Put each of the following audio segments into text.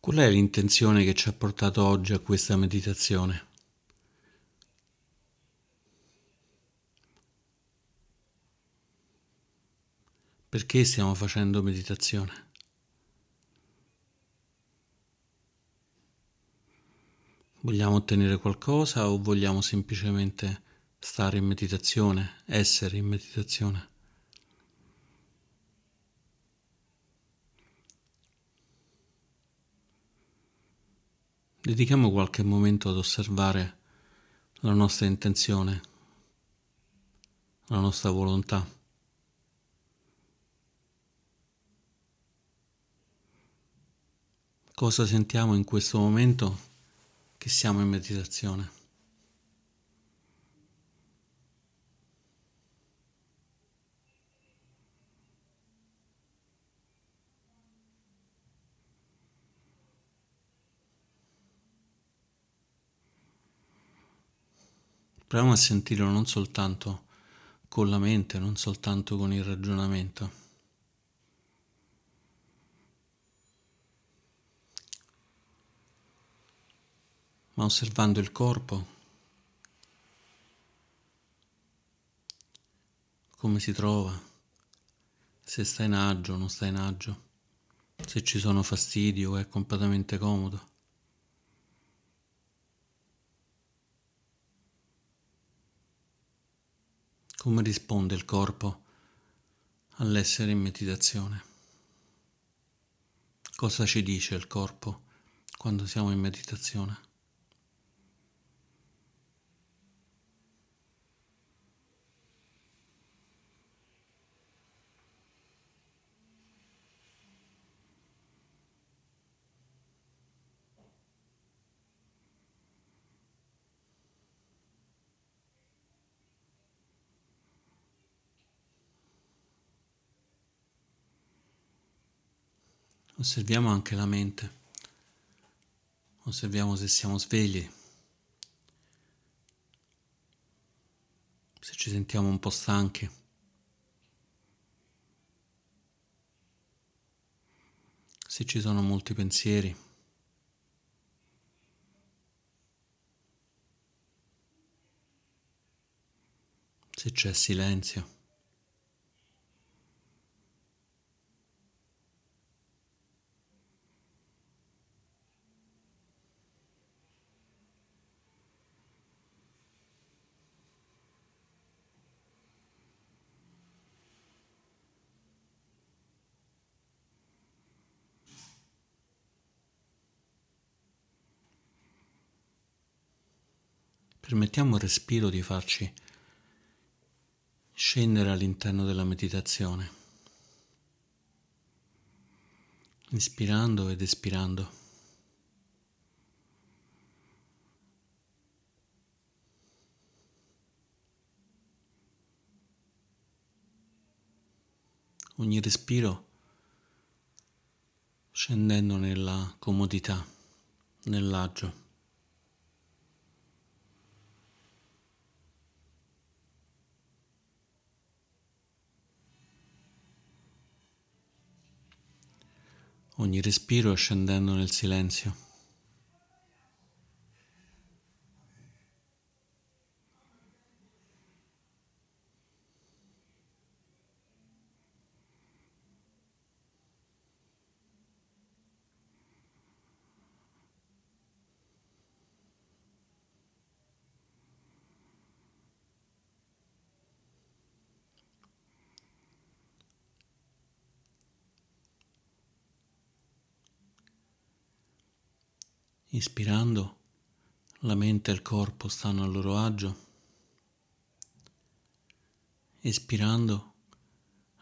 Qual è l'intenzione che ci ha portato oggi a questa meditazione? Perché stiamo facendo meditazione? Vogliamo ottenere qualcosa o vogliamo semplicemente stare in meditazione, essere in meditazione? Dedichiamo qualche momento ad osservare la nostra intenzione, la nostra volontà. Cosa sentiamo in questo momento che siamo in meditazione? Proviamo a sentirlo non soltanto con la mente, non soltanto con il ragionamento. Ma osservando il corpo, come si trova, se sta in agio o non sta in agio, se ci sono fastidi o è completamente comodo. Come risponde il corpo all'essere in meditazione? Cosa ci dice il corpo quando siamo in meditazione? Osserviamo anche la mente, osserviamo se siamo svegli, se ci sentiamo un po' stanchi. Se ci sono molti pensieri. Se c'è silenzio. Permettiamo al respiro di farci scendere all'interno della meditazione, inspirando ed espirando. Ogni respiro scendendo nella comodità, nell'agio. Ogni respiro scendendo nel silenzio. Ispirando, la mente e il corpo stanno a loro agio. Espirando,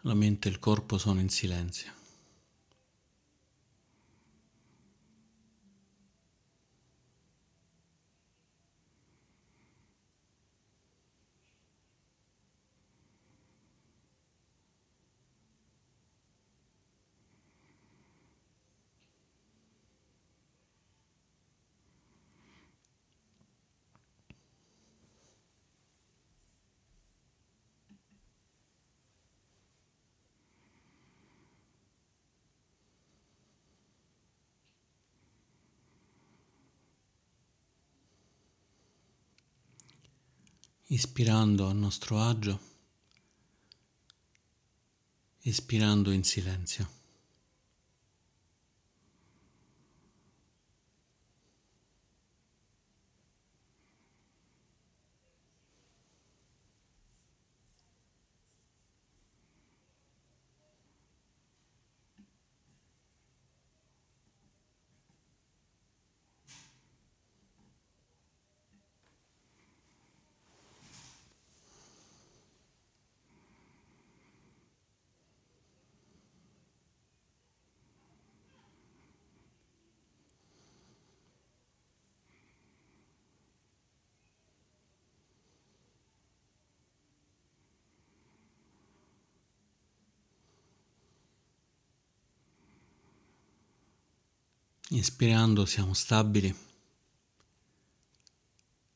la mente e il corpo sono in silenzio. Ispirando a nostro agio, espirando in silenzio. Inspirando siamo stabili,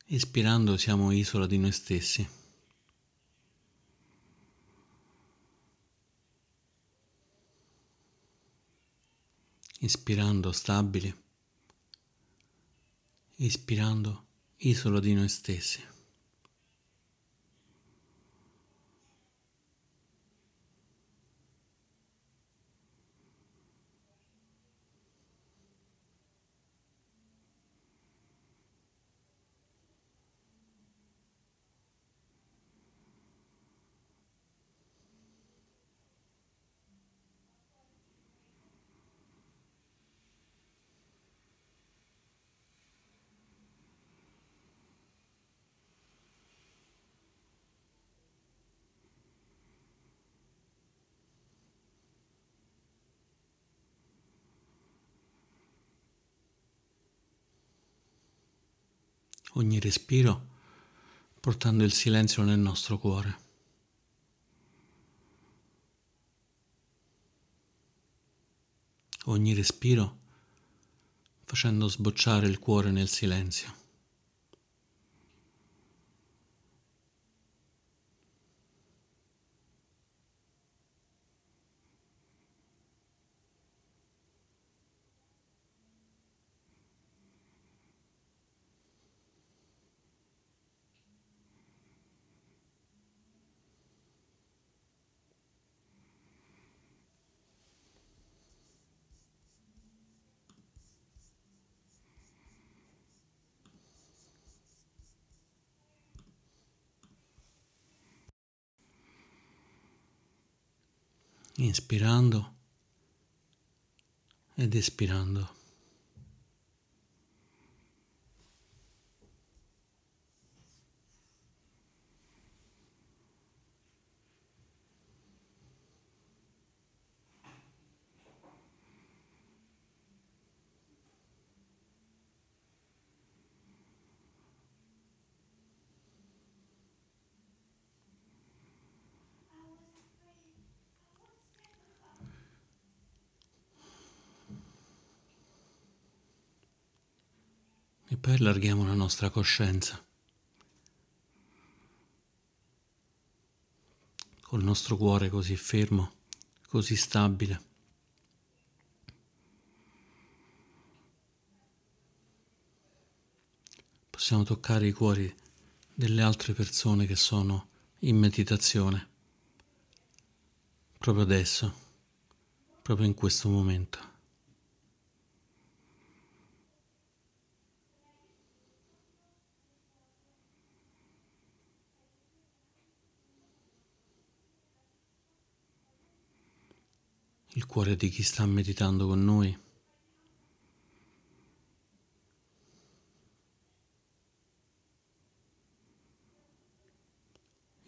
espirando siamo isola di noi stessi. Ispirando stabili, ispirando isola di noi stessi. Ogni respiro portando il silenzio nel nostro cuore. Ogni respiro facendo sbocciare il cuore nel silenzio. Inspirando ed espirando. E poi allarghiamo la nostra coscienza. Col nostro cuore così fermo, così stabile. Possiamo toccare i cuori delle altre persone che sono in meditazione, proprio adesso, proprio in questo momento. Il cuore di chi sta meditando con noi.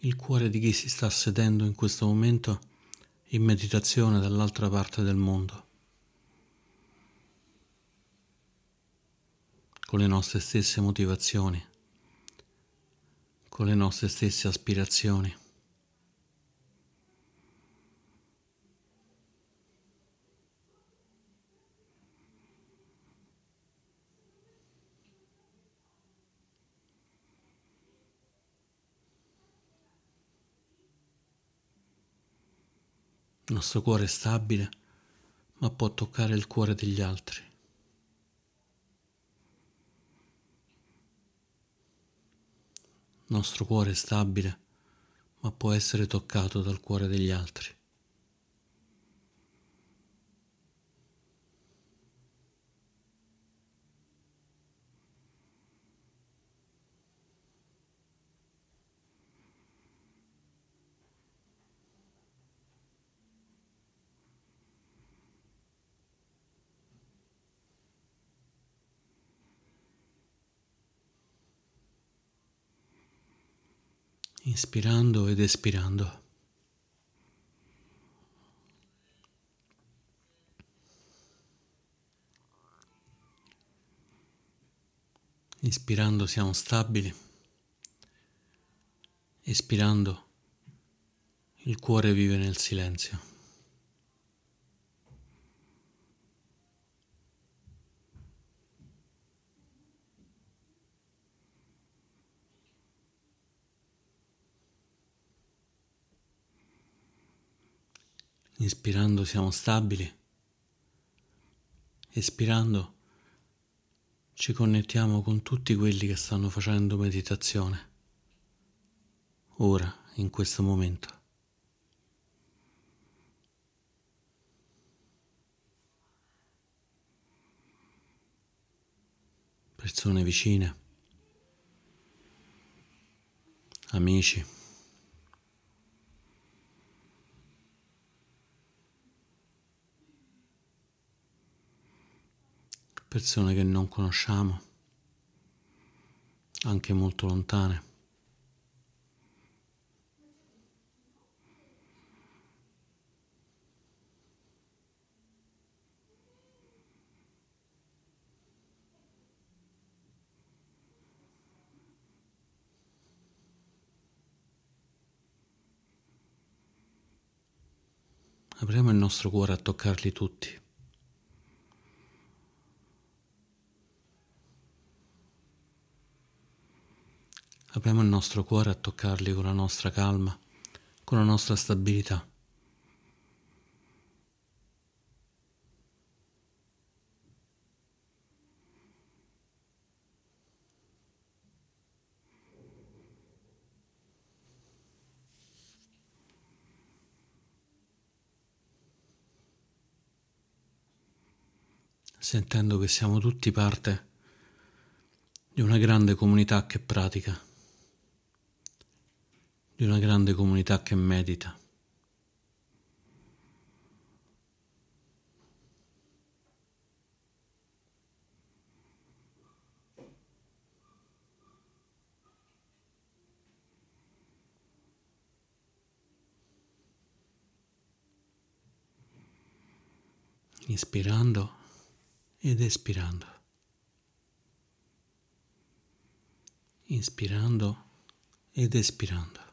Il cuore di chi si sta sedendo in questo momento in meditazione dall'altra parte del mondo, con le nostre stesse motivazioni, con le nostre stesse aspirazioni. Il nostro cuore è stabile, ma può toccare il cuore degli altri. Il nostro cuore è stabile, ma può essere toccato dal cuore degli altri. Inspirando ed espirando. Inspirando siamo stabili, espirando il cuore vive nel silenzio. Inspirando siamo stabili, espirando ci connettiamo con tutti quelli che stanno facendo meditazione, ora, in questo momento. Persone vicine, amici. Persone che non conosciamo, anche molto lontane. Apriamo il nostro cuore a toccarli tutti. Apriamo il nostro cuore a toccarli con la nostra calma, con la nostra stabilità. sentendo che siamo tutti parte di una grande comunità che pratica di una grande comunità che medita. Inspirando ed espirando. Inspirando ed espirando.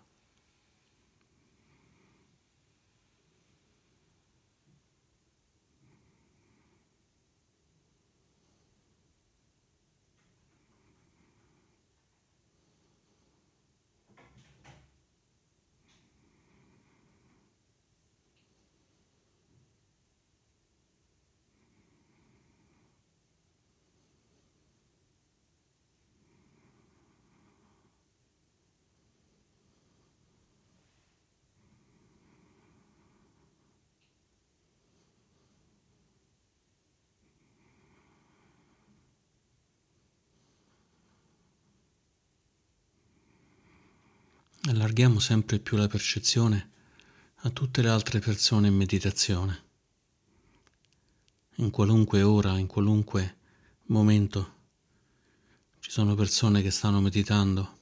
Allarghiamo sempre più la percezione a tutte le altre persone in meditazione. In qualunque ora, in qualunque momento ci sono persone che stanno meditando,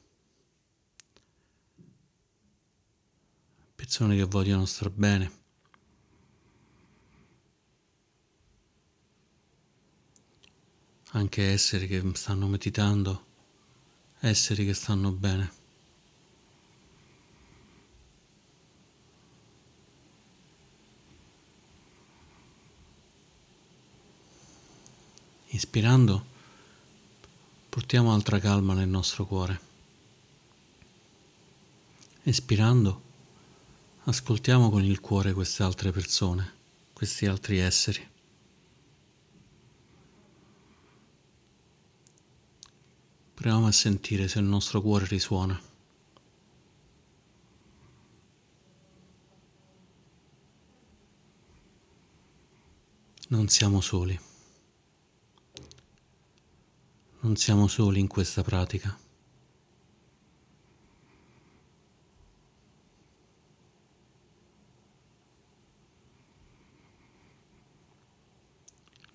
persone che vogliono star bene. Anche esseri che stanno meditando, esseri che stanno bene. Inspirando, portiamo altra calma nel nostro cuore. Espirando, ascoltiamo con il cuore queste altre persone, questi altri esseri. Proviamo a sentire se il nostro cuore risuona. Non siamo soli. Non siamo soli in questa pratica.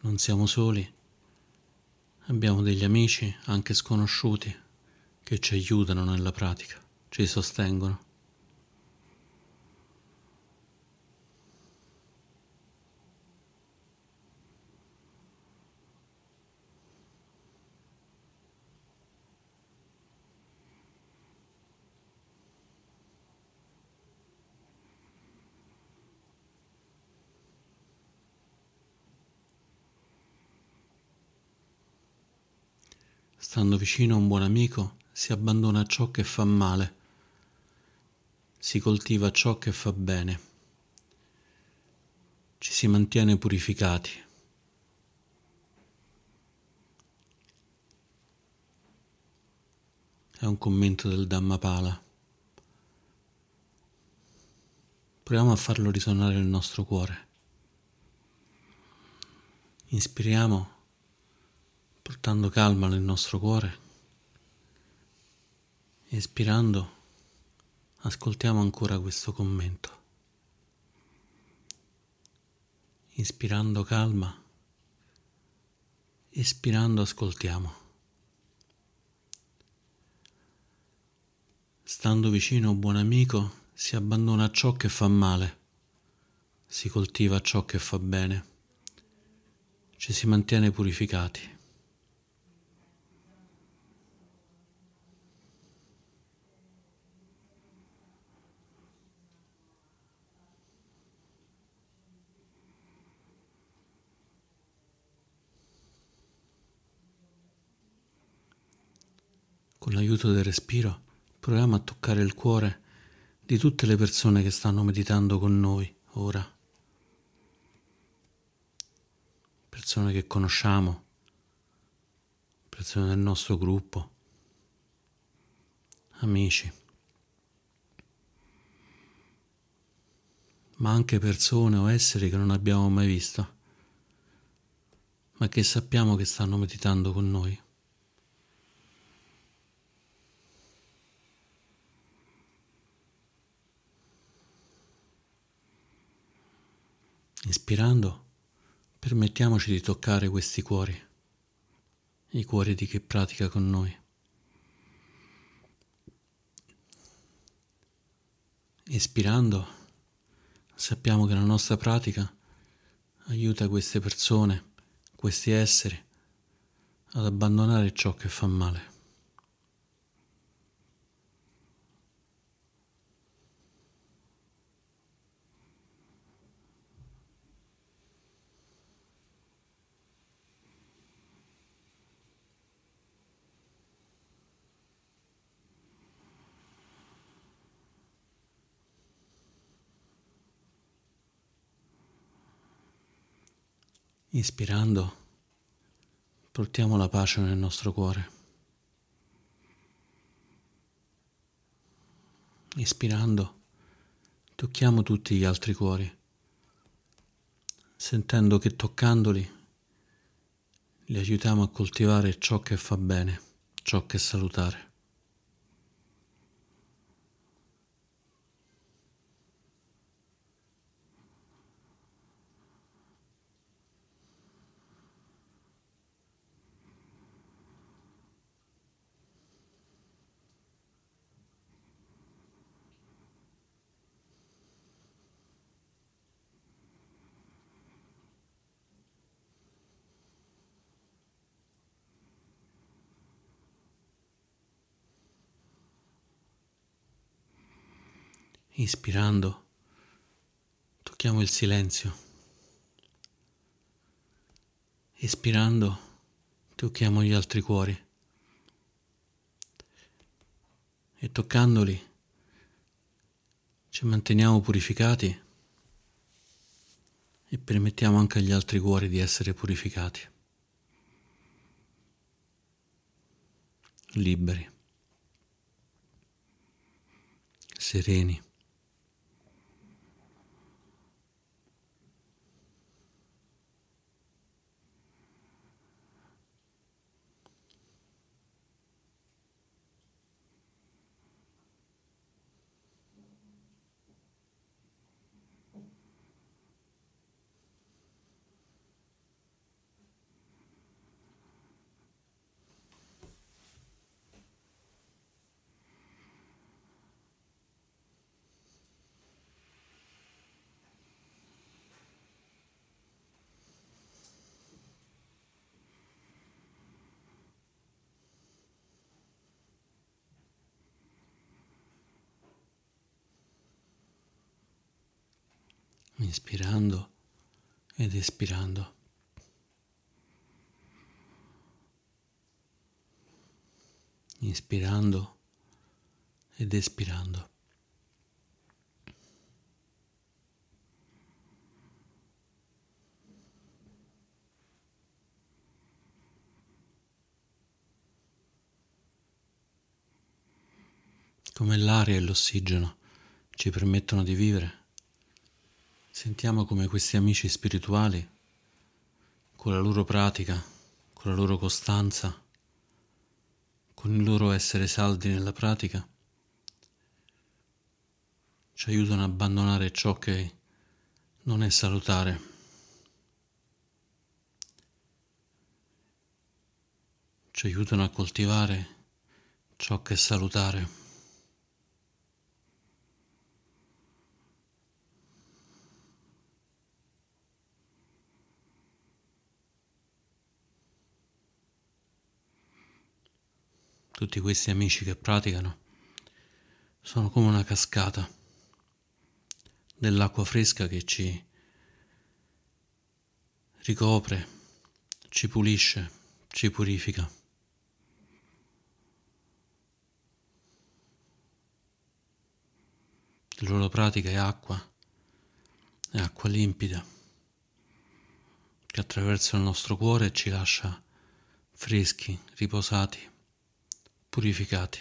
Non siamo soli. Abbiamo degli amici, anche sconosciuti, che ci aiutano nella pratica, ci sostengono. Stando vicino a un buon amico si abbandona ciò che fa male, si coltiva ciò che fa bene, ci si mantiene purificati. È un commento del Dhammapala. Proviamo a farlo risuonare nel nostro cuore. Inspiriamo portando calma nel nostro cuore. Espirando, ascoltiamo ancora questo commento. Inspirando calma, espirando ascoltiamo. Stando vicino buon amico si abbandona a ciò che fa male, si coltiva ciò che fa bene, ci si mantiene purificati. L'aiuto del respiro proviamo a toccare il cuore di tutte le persone che stanno meditando con noi ora. Persone che conosciamo, persone del nostro gruppo, amici, ma anche persone o esseri che non abbiamo mai visto, ma che sappiamo che stanno meditando con noi. Inspirando, permettiamoci di toccare questi cuori, i cuori di chi pratica con noi. Espirando, sappiamo che la nostra pratica aiuta queste persone, questi esseri, ad abbandonare ciò che fa male. Ispirando, portiamo la pace nel nostro cuore. Ispirando, tocchiamo tutti gli altri cuori, sentendo che toccandoli li aiutiamo a coltivare ciò che fa bene, ciò che è salutare. Ispirando, tocchiamo il silenzio. Espirando, tocchiamo gli altri cuori. E toccandoli, ci manteniamo purificati e permettiamo anche agli altri cuori di essere purificati. Liberi. Sereni. Inspirando ed espirando. Inspirando ed espirando. Come l'aria e l'ossigeno ci permettono di vivere, sentiamo come questi amici spirituali, con la loro pratica, con la loro costanza, con il loro essere saldi nella pratica, ci aiutano ad abbandonare ciò che non è salutare. Ci aiutano a coltivare ciò che è salutare. Tutti questi amici che praticano sono come una cascata dell'acqua fresca che ci ricopre, ci pulisce, ci purifica. La loro pratica è acqua, è acqua limpida, che attraverso il nostro cuore ci lascia freschi, riposati purificati.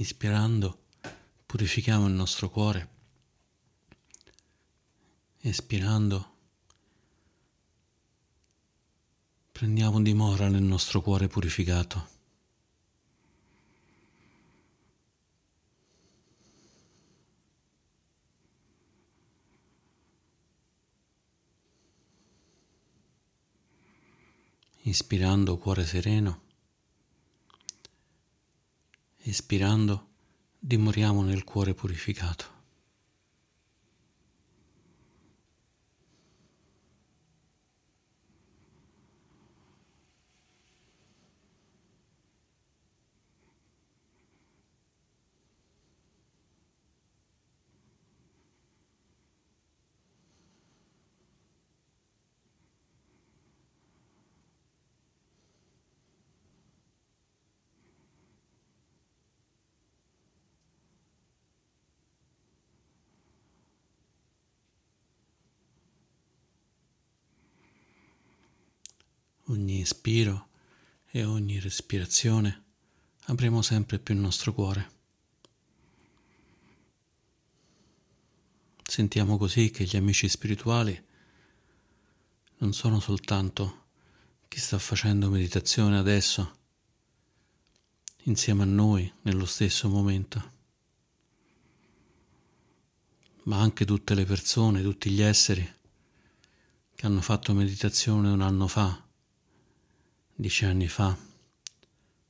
Ispirando purifichiamo il nostro cuore. Espirando prendiamo dimora nel nostro cuore purificato. Ispirando cuore sereno. Espirando, dimoriamo nel cuore purificato. Ogni e ogni respirazione apriamo sempre più il nostro cuore. Sentiamo così che gli amici spirituali non sono soltanto chi sta facendo meditazione adesso insieme a noi nello stesso momento, ma anche tutte le persone, tutti gli esseri che hanno fatto meditazione un anno fa dieci anni fa,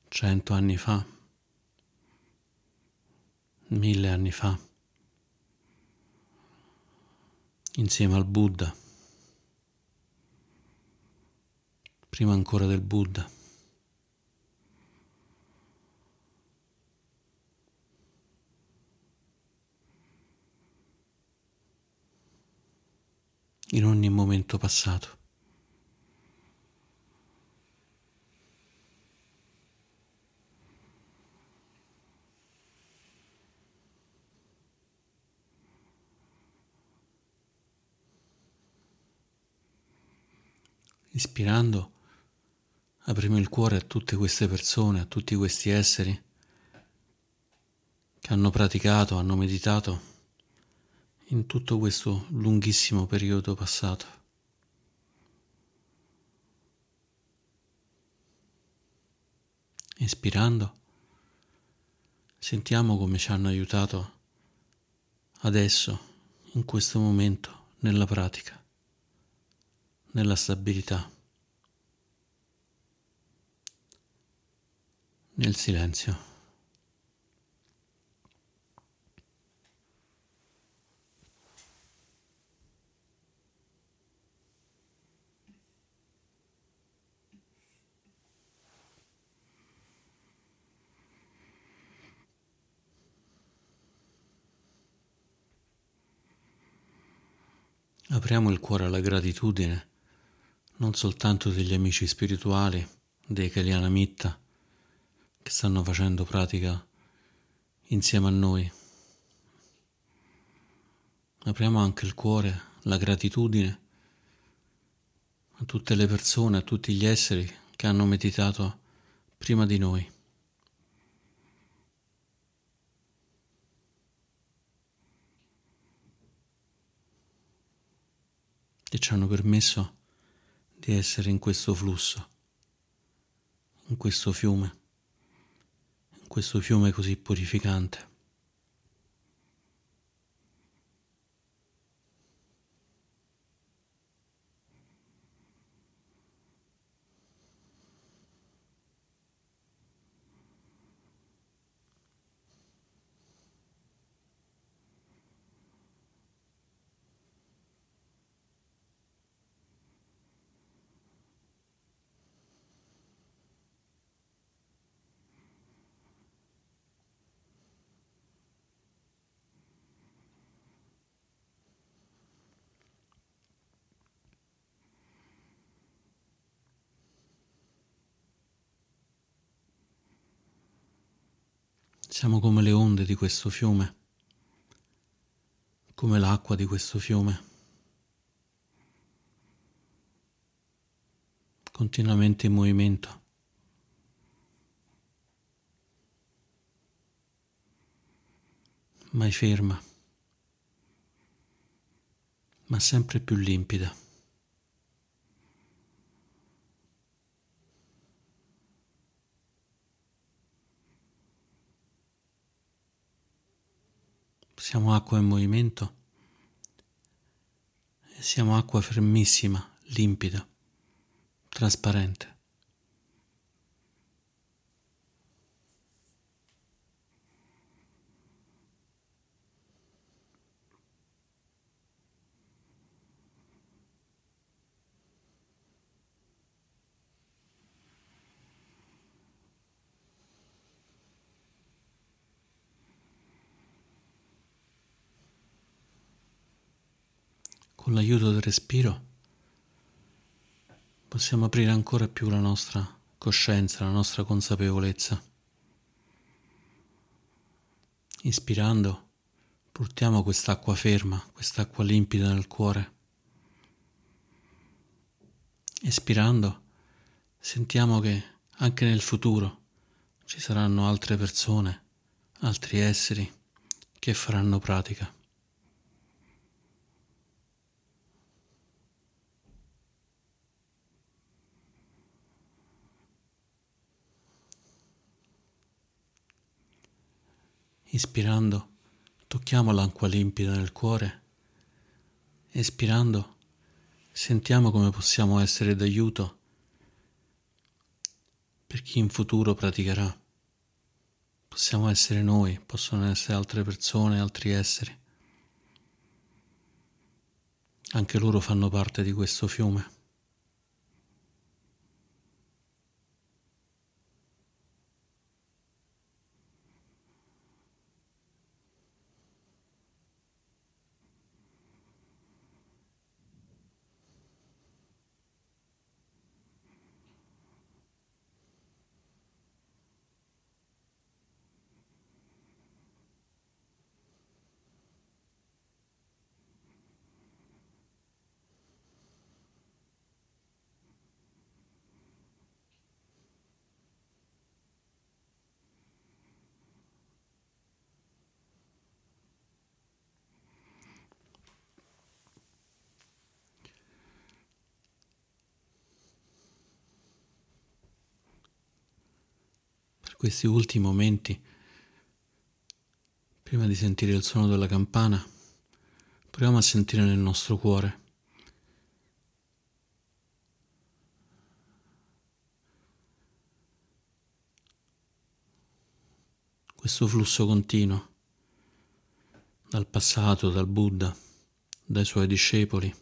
cento anni fa, mille anni fa, insieme al Buddha, prima ancora del Buddha. in ogni momento passato. Ispirando, apriamo il cuore a tutte queste persone, a tutti questi esseri che hanno praticato, hanno meditato in tutto questo lunghissimo periodo passato. Ispirando, sentiamo come ci hanno aiutato adesso, in questo momento, nella pratica, nella stabilità, nel silenzio. Apriamo il cuore alla gratitudine, non soltanto degli amici spirituali, dei Kalyanamitta, che stanno facendo pratica insieme a noi. Apriamo anche il cuore, la gratitudine a tutte le persone, a tutti gli esseri che hanno meditato prima di noi. che ci hanno permesso di essere in questo flusso, in questo fiume, in questo fiume così purificante. Siamo come le onde di questo fiume, come l'acqua di questo fiume, continuamente in movimento. mai ferma, ma sempre più limpida. Siamo acqua in movimento e siamo acqua fermissima, limpida, trasparente. Con l'aiuto del respiro possiamo aprire ancora più la nostra coscienza, la nostra consapevolezza. Ispirando, portiamo quest'acqua ferma, quest'acqua limpida nel cuore. Espirando, sentiamo che anche nel futuro ci saranno altre persone, altri esseri che faranno pratica. Ispirando, tocchiamo l'acqua limpida nel cuore. Espirando, sentiamo come possiamo essere d'aiuto per chi in futuro praticherà. Possiamo essere noi, possono essere altre persone, altri esseri. Anche loro fanno parte di questo fiume. Questi ultimi momenti, prima di sentire il suono della campana, proviamo a sentire nel nostro cuore questo flusso continuo dal passato, dal Buddha, dai suoi discepoli,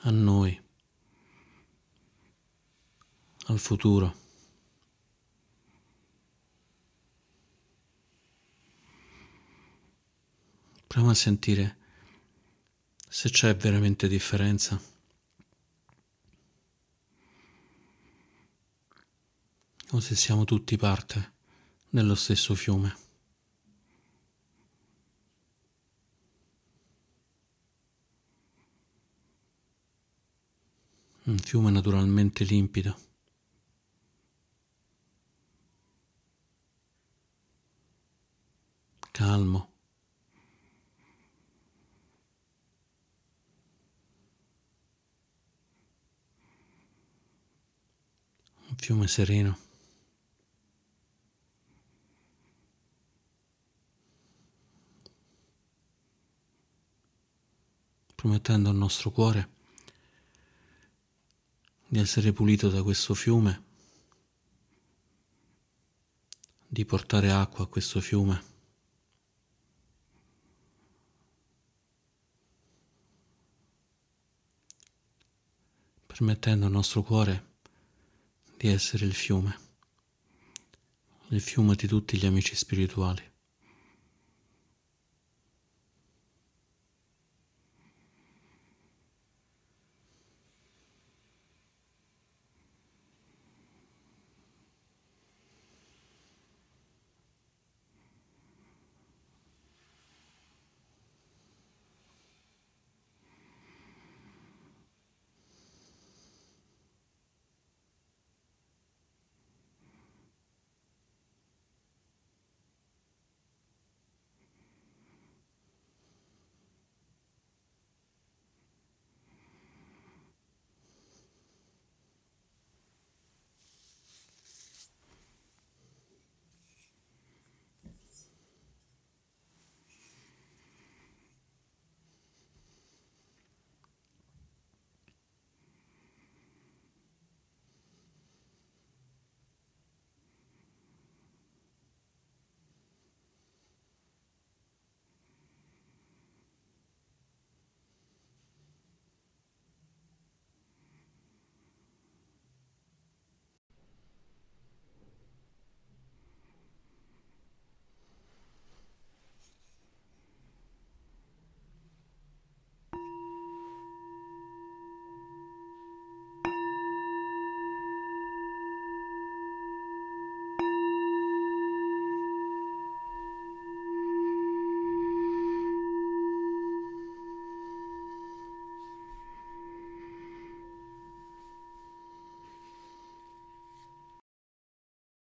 a noi, al futuro. Proviamo a sentire se c'è veramente differenza. O se siamo tutti parte nello stesso fiume. Un fiume naturalmente limpido. Calmo. Un fiume sereno. promettendo al nostro cuore di essere pulito da questo fiume, di portare acqua a questo fiume. permettendo al nostro cuore di essere il fiume, il fiume di tutti gli amici spirituali.